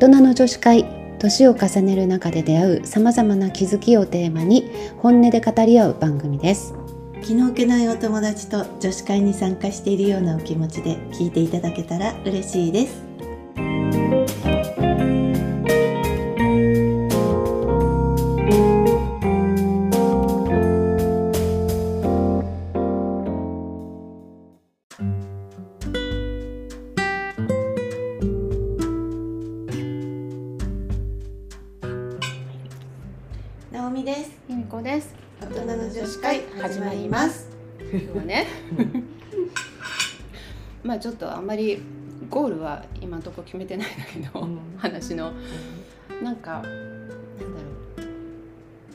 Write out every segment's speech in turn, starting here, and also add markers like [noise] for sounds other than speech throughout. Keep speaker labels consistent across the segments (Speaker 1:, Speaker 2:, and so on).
Speaker 1: 人の女子会年を重ねる中で出会うさまざまな気づきをテーマに本音で語り合う番組です。
Speaker 2: 気の置けないお友達と女子会に参加しているようなお気持ちで聞いていただけたら嬉しいです。です。大人の女子会始まります。
Speaker 1: 今日はね。[laughs] まあちょっとあんまりゴールは今のところ決めてないんだけど、
Speaker 2: うん。
Speaker 1: 話の。なんかなんだ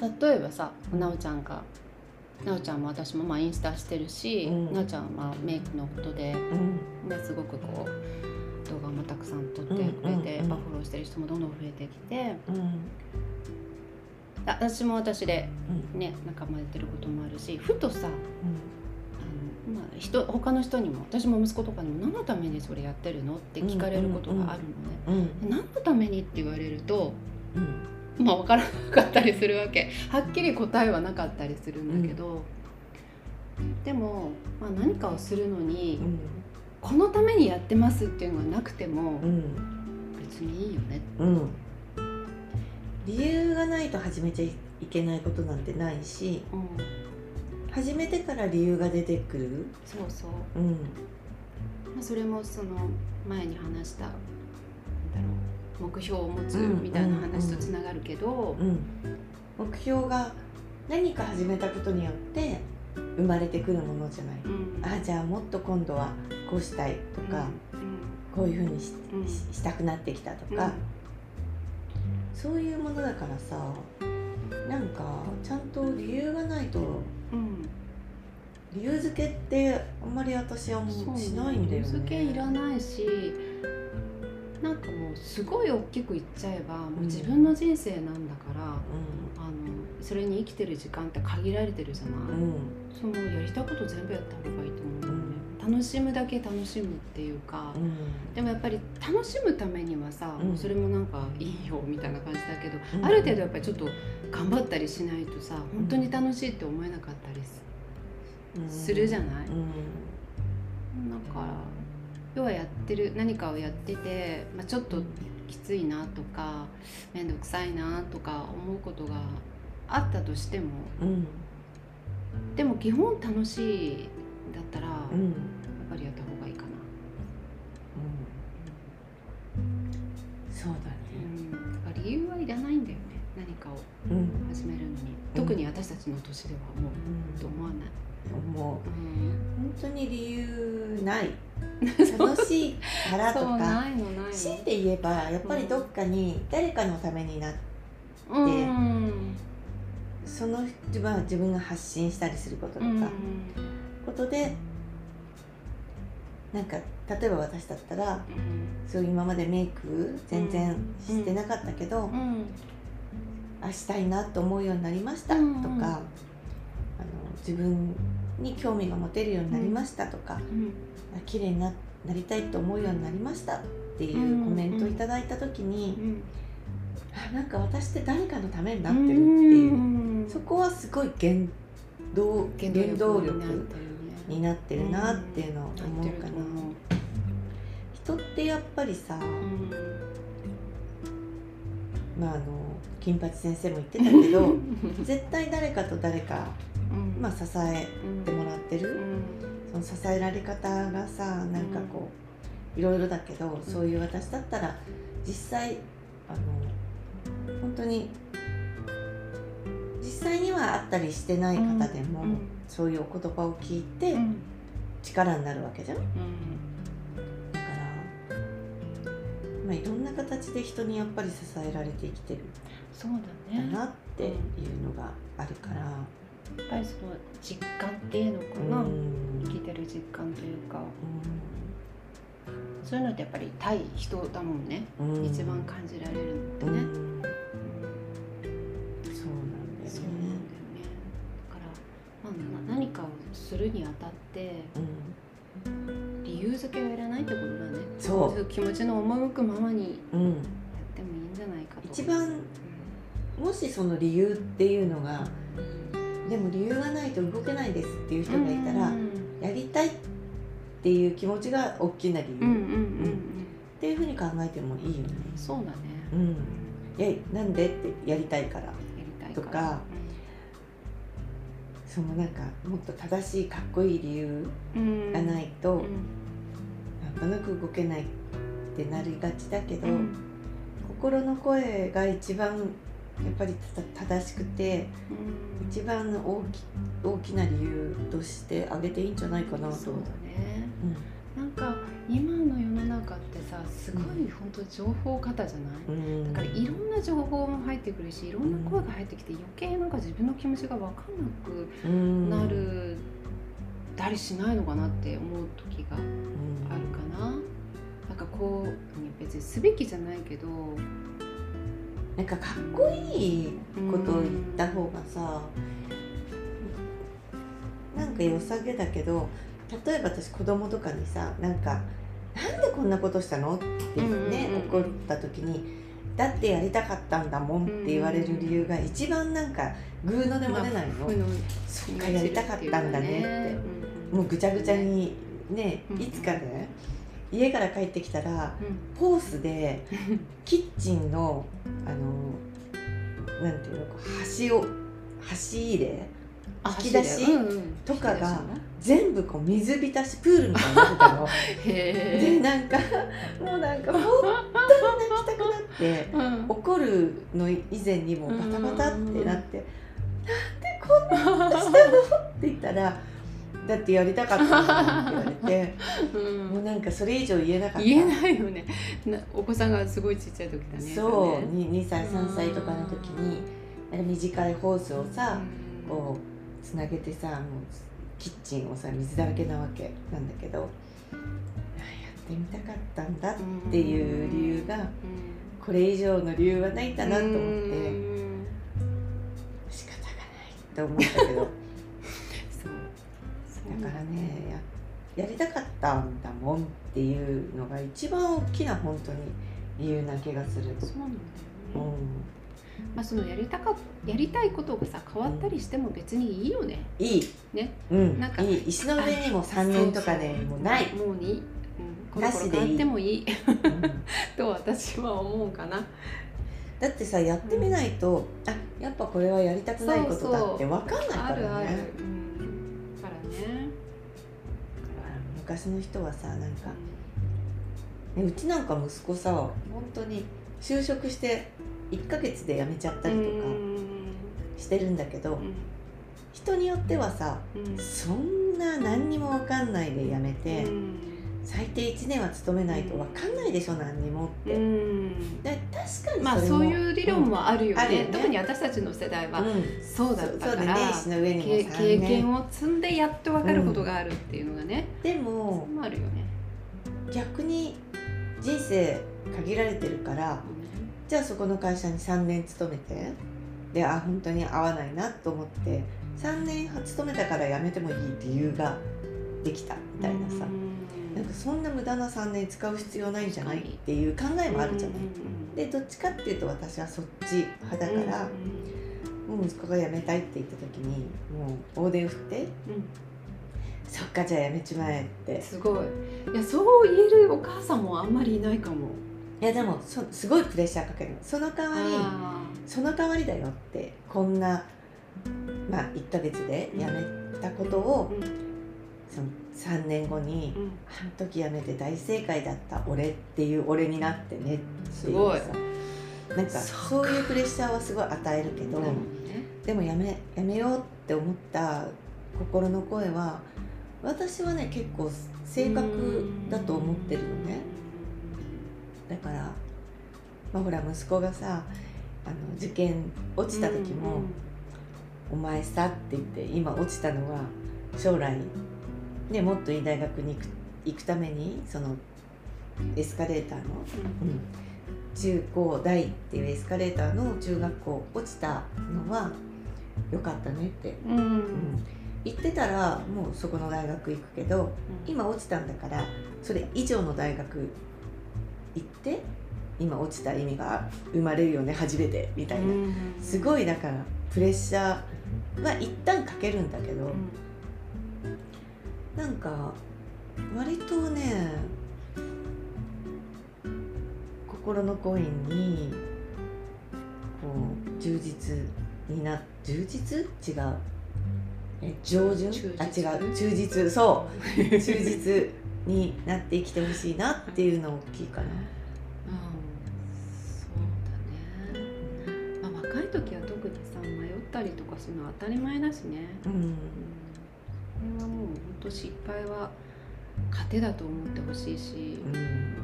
Speaker 1: ろう。例えばさなおちゃんがなおちゃんも私もまあインスタしてるし、
Speaker 2: うん。
Speaker 1: なおちゃんはまあメイクのことで、
Speaker 2: うん。
Speaker 1: ね、すごくこう動画もたくさん撮ってくれて、
Speaker 2: うんうんうん。
Speaker 1: まあ、フォローしてる人もどんどん増えてきて
Speaker 2: う
Speaker 1: 私も私で
Speaker 2: うん。
Speaker 1: ね仲間やってることもあるしふとさまあ、人他の人にも私も息子とかにも何のためにそれやってるのって聞かれることがあるのね。
Speaker 2: うん。
Speaker 1: 何のためにって言われると
Speaker 2: うん。
Speaker 1: まあ分からなかったりするわけ。はっきり答えはなかったりするんだけど、でも、まあ、何かをするのに、このためにやってますっていうのがなくても
Speaker 2: うん。
Speaker 1: 別にいいよね。
Speaker 2: うん理由がないと始めちゃいけないことなんてないし
Speaker 1: うん
Speaker 2: 始めてから理由が出てくる。
Speaker 1: そうそう、
Speaker 2: うん。
Speaker 1: まあ、それもその前に話しただろう。目標を持つ
Speaker 2: うん
Speaker 1: みたいな話とつながるけど、
Speaker 2: うん目標が何か始めたことによって生まれてくるものじゃない。
Speaker 1: うん。
Speaker 2: あじゃあもっと今度はこうしたいとか、こういうふうにし
Speaker 1: うん。
Speaker 2: ししたくなってきたと
Speaker 1: うん。
Speaker 2: か、そういうものだからさなんかちゃんと理由がないと
Speaker 1: うん
Speaker 2: 理由付けってあんまり私はも
Speaker 1: そう
Speaker 2: うしないんだよね。
Speaker 1: 付けいらないしなんかもうすごい大きく言っちゃえばもう自分の人生なんだから、あのそれに生きてる時間って限られてるじゃない、
Speaker 2: うん。
Speaker 1: そのやりたいこと全部やった方がいいと思う楽しむだけ楽しむっていうか、
Speaker 2: うん。
Speaker 1: でもやっぱり楽しむためにはさ、
Speaker 2: うん。
Speaker 1: それもなんかいいよみたいな感じだけど、
Speaker 2: うん。
Speaker 1: ある程度やっぱりちょっと頑張ったりしないとさ本当に楽しいって思えなかったりするじゃない？
Speaker 2: うん。
Speaker 1: なんか要はやってる何かをやってて、まあ、ちょっときついなとか面倒くさいなとか思うことがあったとしても
Speaker 2: うん。
Speaker 1: でも基本楽しいだったら、
Speaker 2: うん
Speaker 1: ぱりやった方がいいかな。
Speaker 2: そうだ
Speaker 1: う
Speaker 2: ね。
Speaker 1: ん、だから理由はいらないんだよね。何かを
Speaker 2: うん。
Speaker 1: 始めるのに。特に私たちの年ではもうと思わない。
Speaker 2: もう。
Speaker 1: うん。
Speaker 2: 本当に理由ない。[laughs] 楽しいからとか。強いて言えばやっぱりどっかに誰かのためになって
Speaker 1: うん。
Speaker 2: その自分は自分が発信したりすることとか、
Speaker 1: うん。
Speaker 2: ことでなんか例えば私だったらそういう今までメイク全然してなかったけど、
Speaker 1: うん。
Speaker 2: あしたいなと思うようになりましたとか、
Speaker 1: うんうん。
Speaker 2: あの自分に興味が持てるようになりましたとか、
Speaker 1: うん。
Speaker 2: あ綺麗にななりたいと思うようになりましたっていうコメントをいただいた時に、
Speaker 1: うん
Speaker 2: あなんか私って誰かのためになってるっていう、
Speaker 1: うん
Speaker 2: そこはすごい原動原動力になってるなっていうのを思うかな、人ってやっぱりさ、まああの金八先生も言ってたけど [laughs] 絶対誰かと誰か、
Speaker 1: うん。
Speaker 2: まあ、支えてもらって
Speaker 1: う
Speaker 2: る、
Speaker 1: ん。
Speaker 2: その支えられ方がさなんかこういろいろだけど、そういう私だったら実際あの本当に実際にはあったりしてない方でも、
Speaker 1: うん
Speaker 2: そういうお言葉を聞いて
Speaker 1: うん。
Speaker 2: 力になるわけじゃん。
Speaker 1: うん。
Speaker 2: だから、まあ、いろんな形で人にやっぱり支えられて生きてる
Speaker 1: そうだね。
Speaker 2: んだなっていうのがあるから、
Speaker 1: やっぱりその実感っていうのかな、
Speaker 2: うん。
Speaker 1: 生きてる実感というか。そういうのってやっぱり対人だもんね、
Speaker 2: うん。
Speaker 1: 一番感じられるのってね、るにあたって
Speaker 2: うん。
Speaker 1: 理由付けはいらないってことだね。
Speaker 2: そう。
Speaker 1: 気持ちの赴くままに
Speaker 2: うん
Speaker 1: やってじゃないかと
Speaker 2: 一番もしその理由っていうのがでも理由がないと動けないですっていう人がいたら、やりたいっていう気持ちが大きな理由、
Speaker 1: うんうんうん
Speaker 2: っていうふうに考えてもいいよね。
Speaker 1: そうだね。
Speaker 2: うん、いやなんでってやりたいから。とかそのなんかもっと正しいかっこいい理由
Speaker 1: うん
Speaker 2: がないと、
Speaker 1: うん。
Speaker 2: なんとなく動けないってなりがちだけど、
Speaker 1: うん。
Speaker 2: 心の声が一番やっぱりた正しくて
Speaker 1: うん。
Speaker 2: 一番大き大きな理由としてあげていいんじゃないかなと。
Speaker 1: そう。だね。なんか今の世の中ってさすごい本当情報過多じゃない、
Speaker 2: うん。
Speaker 1: だからいろんな情報も入ってくるしいろんな声が入ってきて余計なんか自分の気持ちが分かんなく
Speaker 2: うん。
Speaker 1: なるたりしないのかなって思う時があるかな。なんかこう別にすべきじゃないけど
Speaker 2: なんかかっこいいことを言った方がさ、なんか良さげだけど例えば私子供とかにさなんか「なんでこんなことしたの?」ってね、怒った時に「だってやりたかったんだもん」って言われる理由が一番なんかグーのでも出ないの、そっかやりたかったんだねって、もうぐちゃぐちゃにね
Speaker 1: うん
Speaker 2: いつかね家から帰ってきたら
Speaker 1: うん。
Speaker 2: ホースで [laughs] キッチンのあのなんていうの端を端入れ
Speaker 1: あ
Speaker 2: 引き出し？
Speaker 1: うんうん。
Speaker 2: とかが全部こう水浸しプールみたいになってたの。[laughs]
Speaker 1: へ
Speaker 2: で
Speaker 1: え、
Speaker 2: なんかもうなんか本当に泣きたくなって
Speaker 1: うん。
Speaker 2: 怒るの以前にもうバタバタってなって「なんでこんなことしたの?」って言ったら「だってやりたかったんだ」って言われて
Speaker 1: うん。
Speaker 2: もうなんかそれ以上言えなかった。
Speaker 1: 言えないよね。なお子さんがすごいちっちゃい時だね。
Speaker 2: そう
Speaker 1: れね。
Speaker 2: 2, 2歳3歳とかの時に短いホースをさ
Speaker 1: うん。
Speaker 2: こうつなげてさもうキッチンをさ水だらけなわけなんだけどあやってみたかったんだっていう理由がこれ以上の理由はないんだなと思って。
Speaker 1: うん。
Speaker 2: 仕方がないって思ったけど。[laughs]
Speaker 1: そう。そう。
Speaker 2: だからねややりたかったんだもんっていうのが一番大きな本当に理由な気がする。
Speaker 1: そうなんだよね。
Speaker 2: うん
Speaker 1: まあそのやりたかやりたいことがさ変わったりしても別にいいよね。
Speaker 2: いい、
Speaker 1: ね。
Speaker 2: うん、
Speaker 1: なんか
Speaker 2: いい。石の上にも3年とかでもうない、
Speaker 1: もういい、うん、コロコロ変わってもいい。
Speaker 2: うん。[laughs]
Speaker 1: と私は思うかな。
Speaker 2: だってさやってみないと、あやっぱこれはやりたくないことだって分かんないからね。
Speaker 1: あるある、うん、からね。
Speaker 2: 昔の人はさなんか、ね、うちなんか息子さ本当に就職して1ヶ月で辞めちゃったりとかしてるんだけど、人によってはさ
Speaker 1: うん。
Speaker 2: そんな何にも分かんないで辞めて、
Speaker 1: うん。
Speaker 2: 最低1年は勤めないと分かんないでしょ何にもって、
Speaker 1: うん。
Speaker 2: で確かに
Speaker 1: まあ
Speaker 2: そ
Speaker 1: ういう理論もあるよね,、
Speaker 2: あるよね。
Speaker 1: 特に私たちの世代は
Speaker 2: うん。
Speaker 1: そうだったから、
Speaker 2: そうでね石の上にも
Speaker 1: け
Speaker 2: 3
Speaker 1: 経
Speaker 2: 年
Speaker 1: 験を積んでやっと分かることがあるっていうのがね、
Speaker 2: で
Speaker 1: そ
Speaker 2: も
Speaker 1: れもあるよね、
Speaker 2: 逆に人生限られてるからじゃあそこの会社に3年勤めて。であ本当に合わないなと思って。3年勤めたから辞めてもいい理由ができたみたいなさ、なんかそんな無駄な3年使う必要ないんじゃないっていう考えもあるじゃない。でどっちかっていうと私はそっち派だから、もう息子が辞めたいって言った時にもう大手を振ってそっかじゃあ辞めちまえって。
Speaker 1: すごい。いやそう言えるお母さんもあんまりいないかも
Speaker 2: いやでもそすごいプレッシャーかける。のその代わり
Speaker 1: あ
Speaker 2: その代わりだよってこんなまあ1ヶ月で辞めたことを
Speaker 1: ーうん。
Speaker 2: その3年後に
Speaker 1: うん。
Speaker 2: あの時辞めて大正解だった俺っていう俺になってねって
Speaker 1: すごい。
Speaker 2: さなんかそういうプレッシャーはすごい与えるけどでもやめやめようって思った心の声は私はね結構正確だと思ってるのねだから、まあ、ほら息子がさあの受験落ちた時も「お前さ」って言って今落ちたのは将来、ね、もっといい大学に行く行くためにそのエスカレーターの、うん、中高大っていうエスカレーターの中学校落ちたのはよかったねって、
Speaker 1: うん。うん。
Speaker 2: うん、言ってたらもうそこの大学行くけど今落ちたんだからそれ以上の大学行って今落ちた意味が生まれるよね初めてみたいな、
Speaker 1: うん
Speaker 2: すごいだからプレッシャーは一旦かけるんだけど、なんか割とね心のコインにこう充実にな充実？違う。え上旬？あ違う。忠実。そう。[laughs] 忠実になって生きてほしいなっていうの大きいかな。
Speaker 1: そうだね、まあ、若い時は特にさ迷ったりとかするのは当たり前だしね、
Speaker 2: うん
Speaker 1: うん、これはもう本当失敗は糧だと思ってほしいし、
Speaker 2: うん、
Speaker 1: うん。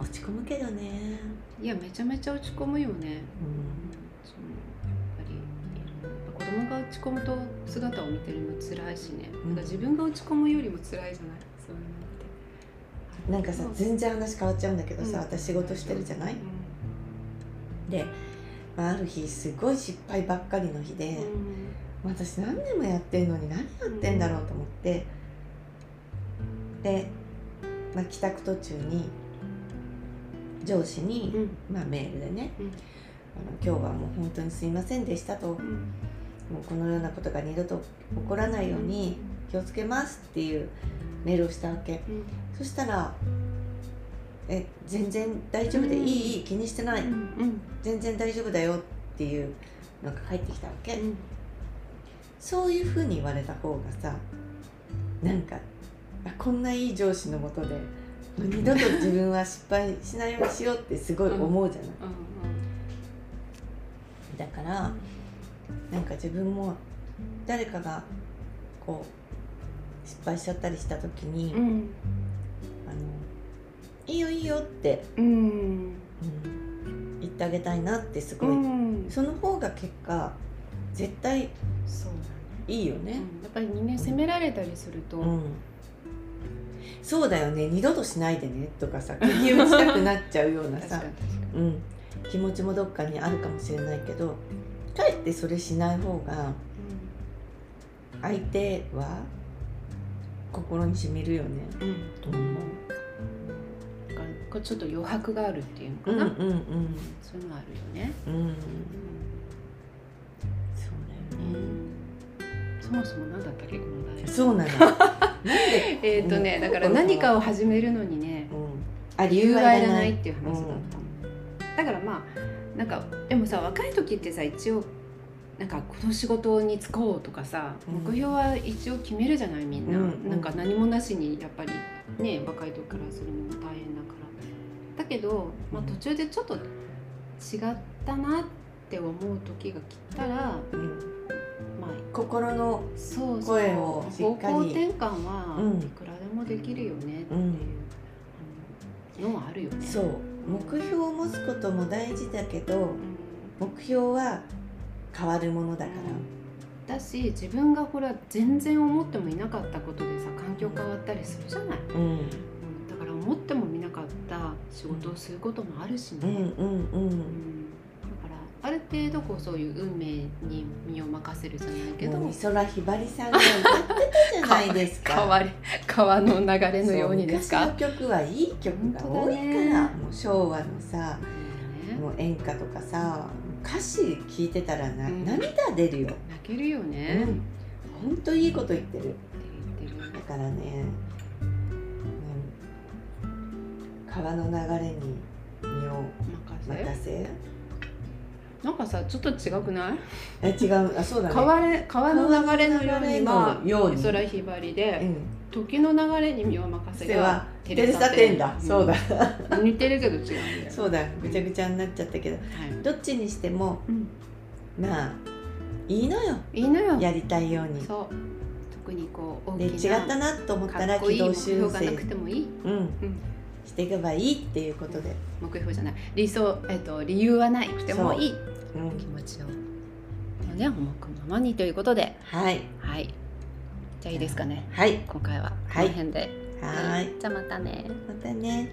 Speaker 2: 落ち込むけどね、
Speaker 1: いやめちゃめちゃ落ち込むよね、
Speaker 2: うん
Speaker 1: 落ち込むと姿を見てるの辛いしね、
Speaker 2: うん。
Speaker 1: なんか自分が落ち込むよりも辛いじゃない？そういうのって。
Speaker 2: なんかさ全然話変わっちゃうんだけどさ、
Speaker 1: うん。
Speaker 2: 私仕事してるじゃない、
Speaker 1: う
Speaker 2: で、まあ、ある日すごい失敗ばっかりの日で、
Speaker 1: ん。
Speaker 2: 私何年もやってんのに何やってんだろうと思って。で、まあ、帰宅途中に上司に、
Speaker 1: うん。
Speaker 2: まあ、メールでね、
Speaker 1: うん。
Speaker 2: あの「今日はもう本当にすいませんでした」と「も
Speaker 1: うん
Speaker 2: うこのようなことが二度と起こらないように気をつけます」っていうメールをしたわけ。
Speaker 1: うん。
Speaker 2: そしたら「え全然大丈夫でいい？いい気にしてない？
Speaker 1: うん。
Speaker 2: 全然大丈夫だよ」っていうのが返ってきたわけ。
Speaker 1: うん。
Speaker 2: そういうふうに言われた方がさなんかあこんないい上司のもとで二度と自分は失敗しないようにしようってすごい思うじゃない、だからなんか自分も誰かがこう失敗しちゃったりした時に、
Speaker 1: うん。うん
Speaker 2: あのいいよいいよって、
Speaker 1: うん。
Speaker 2: うん言ってあげたいなってすごい、
Speaker 1: うん。
Speaker 2: その方が結果絶対いいよね、
Speaker 1: うん。やっぱり人間責められたりすると、
Speaker 2: うん、そうだよね。二度としないでねとかさ釘打ちたくなっちゃうようなさ。[laughs] うん、気持ちもどっかにあるかもしれないけどってそれしない方が相手は心にしみるよね。
Speaker 1: にうん、う。ん、と思うちょっと余白があるっていうのかな、
Speaker 2: うんうんうん。
Speaker 1: そういうのあるよね、
Speaker 2: うん。
Speaker 1: うん
Speaker 2: そうだよね。
Speaker 1: そもそも何だったっけこの題。
Speaker 2: そうなの。[laughs]
Speaker 1: えっ、とねだから何かを始めるのにね
Speaker 2: うん、あ
Speaker 1: 理由がいらないっていう話だったの、だからまあなんかでもさ若い時ってさ一応なんかこの仕事に就こうとかさ、
Speaker 2: うん。
Speaker 1: 目標は一応決めるじゃないみんな、
Speaker 2: うんうん。
Speaker 1: なんか何もなしにやっぱりね若い時からするのも大変だから。だけど、まあ、途中でちょっと違ったなって思う時が来たら
Speaker 2: うん。
Speaker 1: まあ
Speaker 2: 心の声をし
Speaker 1: 方
Speaker 2: っかり。
Speaker 1: 向転換は
Speaker 2: うん。
Speaker 1: いくらでもできるよねっていう、ののはあるよね。
Speaker 2: そう目標を持つことも大事だけど
Speaker 1: うん。
Speaker 2: 目標は変わるものだから。
Speaker 1: だし自分がほら全然思ってもいなかったことでさ環境変わったりするじゃない、
Speaker 2: うん。
Speaker 1: うん、だから思ってもみなかった仕事をすることもあるしね、
Speaker 2: うんうんうん。
Speaker 1: うん。だからある程度こうそういう運命に身を任せるじゃないけど。
Speaker 2: 美空ひばりさんが歌ってたじゃないですか。
Speaker 1: 川の流れのようにですか？
Speaker 2: 昔の曲はいい曲が多いから、
Speaker 1: ね。
Speaker 2: もう昭和のさ
Speaker 1: ね。
Speaker 2: もう演歌とかさ歌詞聞いてたらな、
Speaker 1: うん
Speaker 2: 涙出るよ。
Speaker 1: 泣けるよね、
Speaker 2: うん本当いいこと言ってる。だからね、うん川の流れに身を
Speaker 1: 任せ。なんかさちょっと違くない？
Speaker 2: え違うあそうだね。
Speaker 1: 川れ川の流れのようには
Speaker 2: ように
Speaker 1: 美空ひばりで、
Speaker 2: うん。
Speaker 1: 時の流れに身を任せが
Speaker 2: テレサテンだ。そうだ。
Speaker 1: う [laughs] ん似てるけど違うんだよ
Speaker 2: そうだ。ぐちゃぐちゃになっちゃったけど、
Speaker 1: はい。
Speaker 2: どっちにしても
Speaker 1: うん、
Speaker 2: まあいいのよ。
Speaker 1: いいのよ。
Speaker 2: やりたいように。
Speaker 1: そう。特にこう大
Speaker 2: で違
Speaker 1: きな
Speaker 2: ったなと思った
Speaker 1: から
Speaker 2: 軌道修
Speaker 1: 標がな
Speaker 2: 正
Speaker 1: くてもいい、
Speaker 2: うん。
Speaker 1: うん、
Speaker 2: していけばいいっていうことで、
Speaker 1: 目標じゃない。理想、えっと理由はないくてもいい。
Speaker 2: う。ん。
Speaker 1: 気持ちを。ね重くままにということで。
Speaker 2: はい。
Speaker 1: はい。じゃあいいですかね。
Speaker 2: はい。
Speaker 1: 今回はこ
Speaker 2: はい。
Speaker 1: の辺で、
Speaker 2: はい。
Speaker 1: じゃあまたね。
Speaker 2: またね。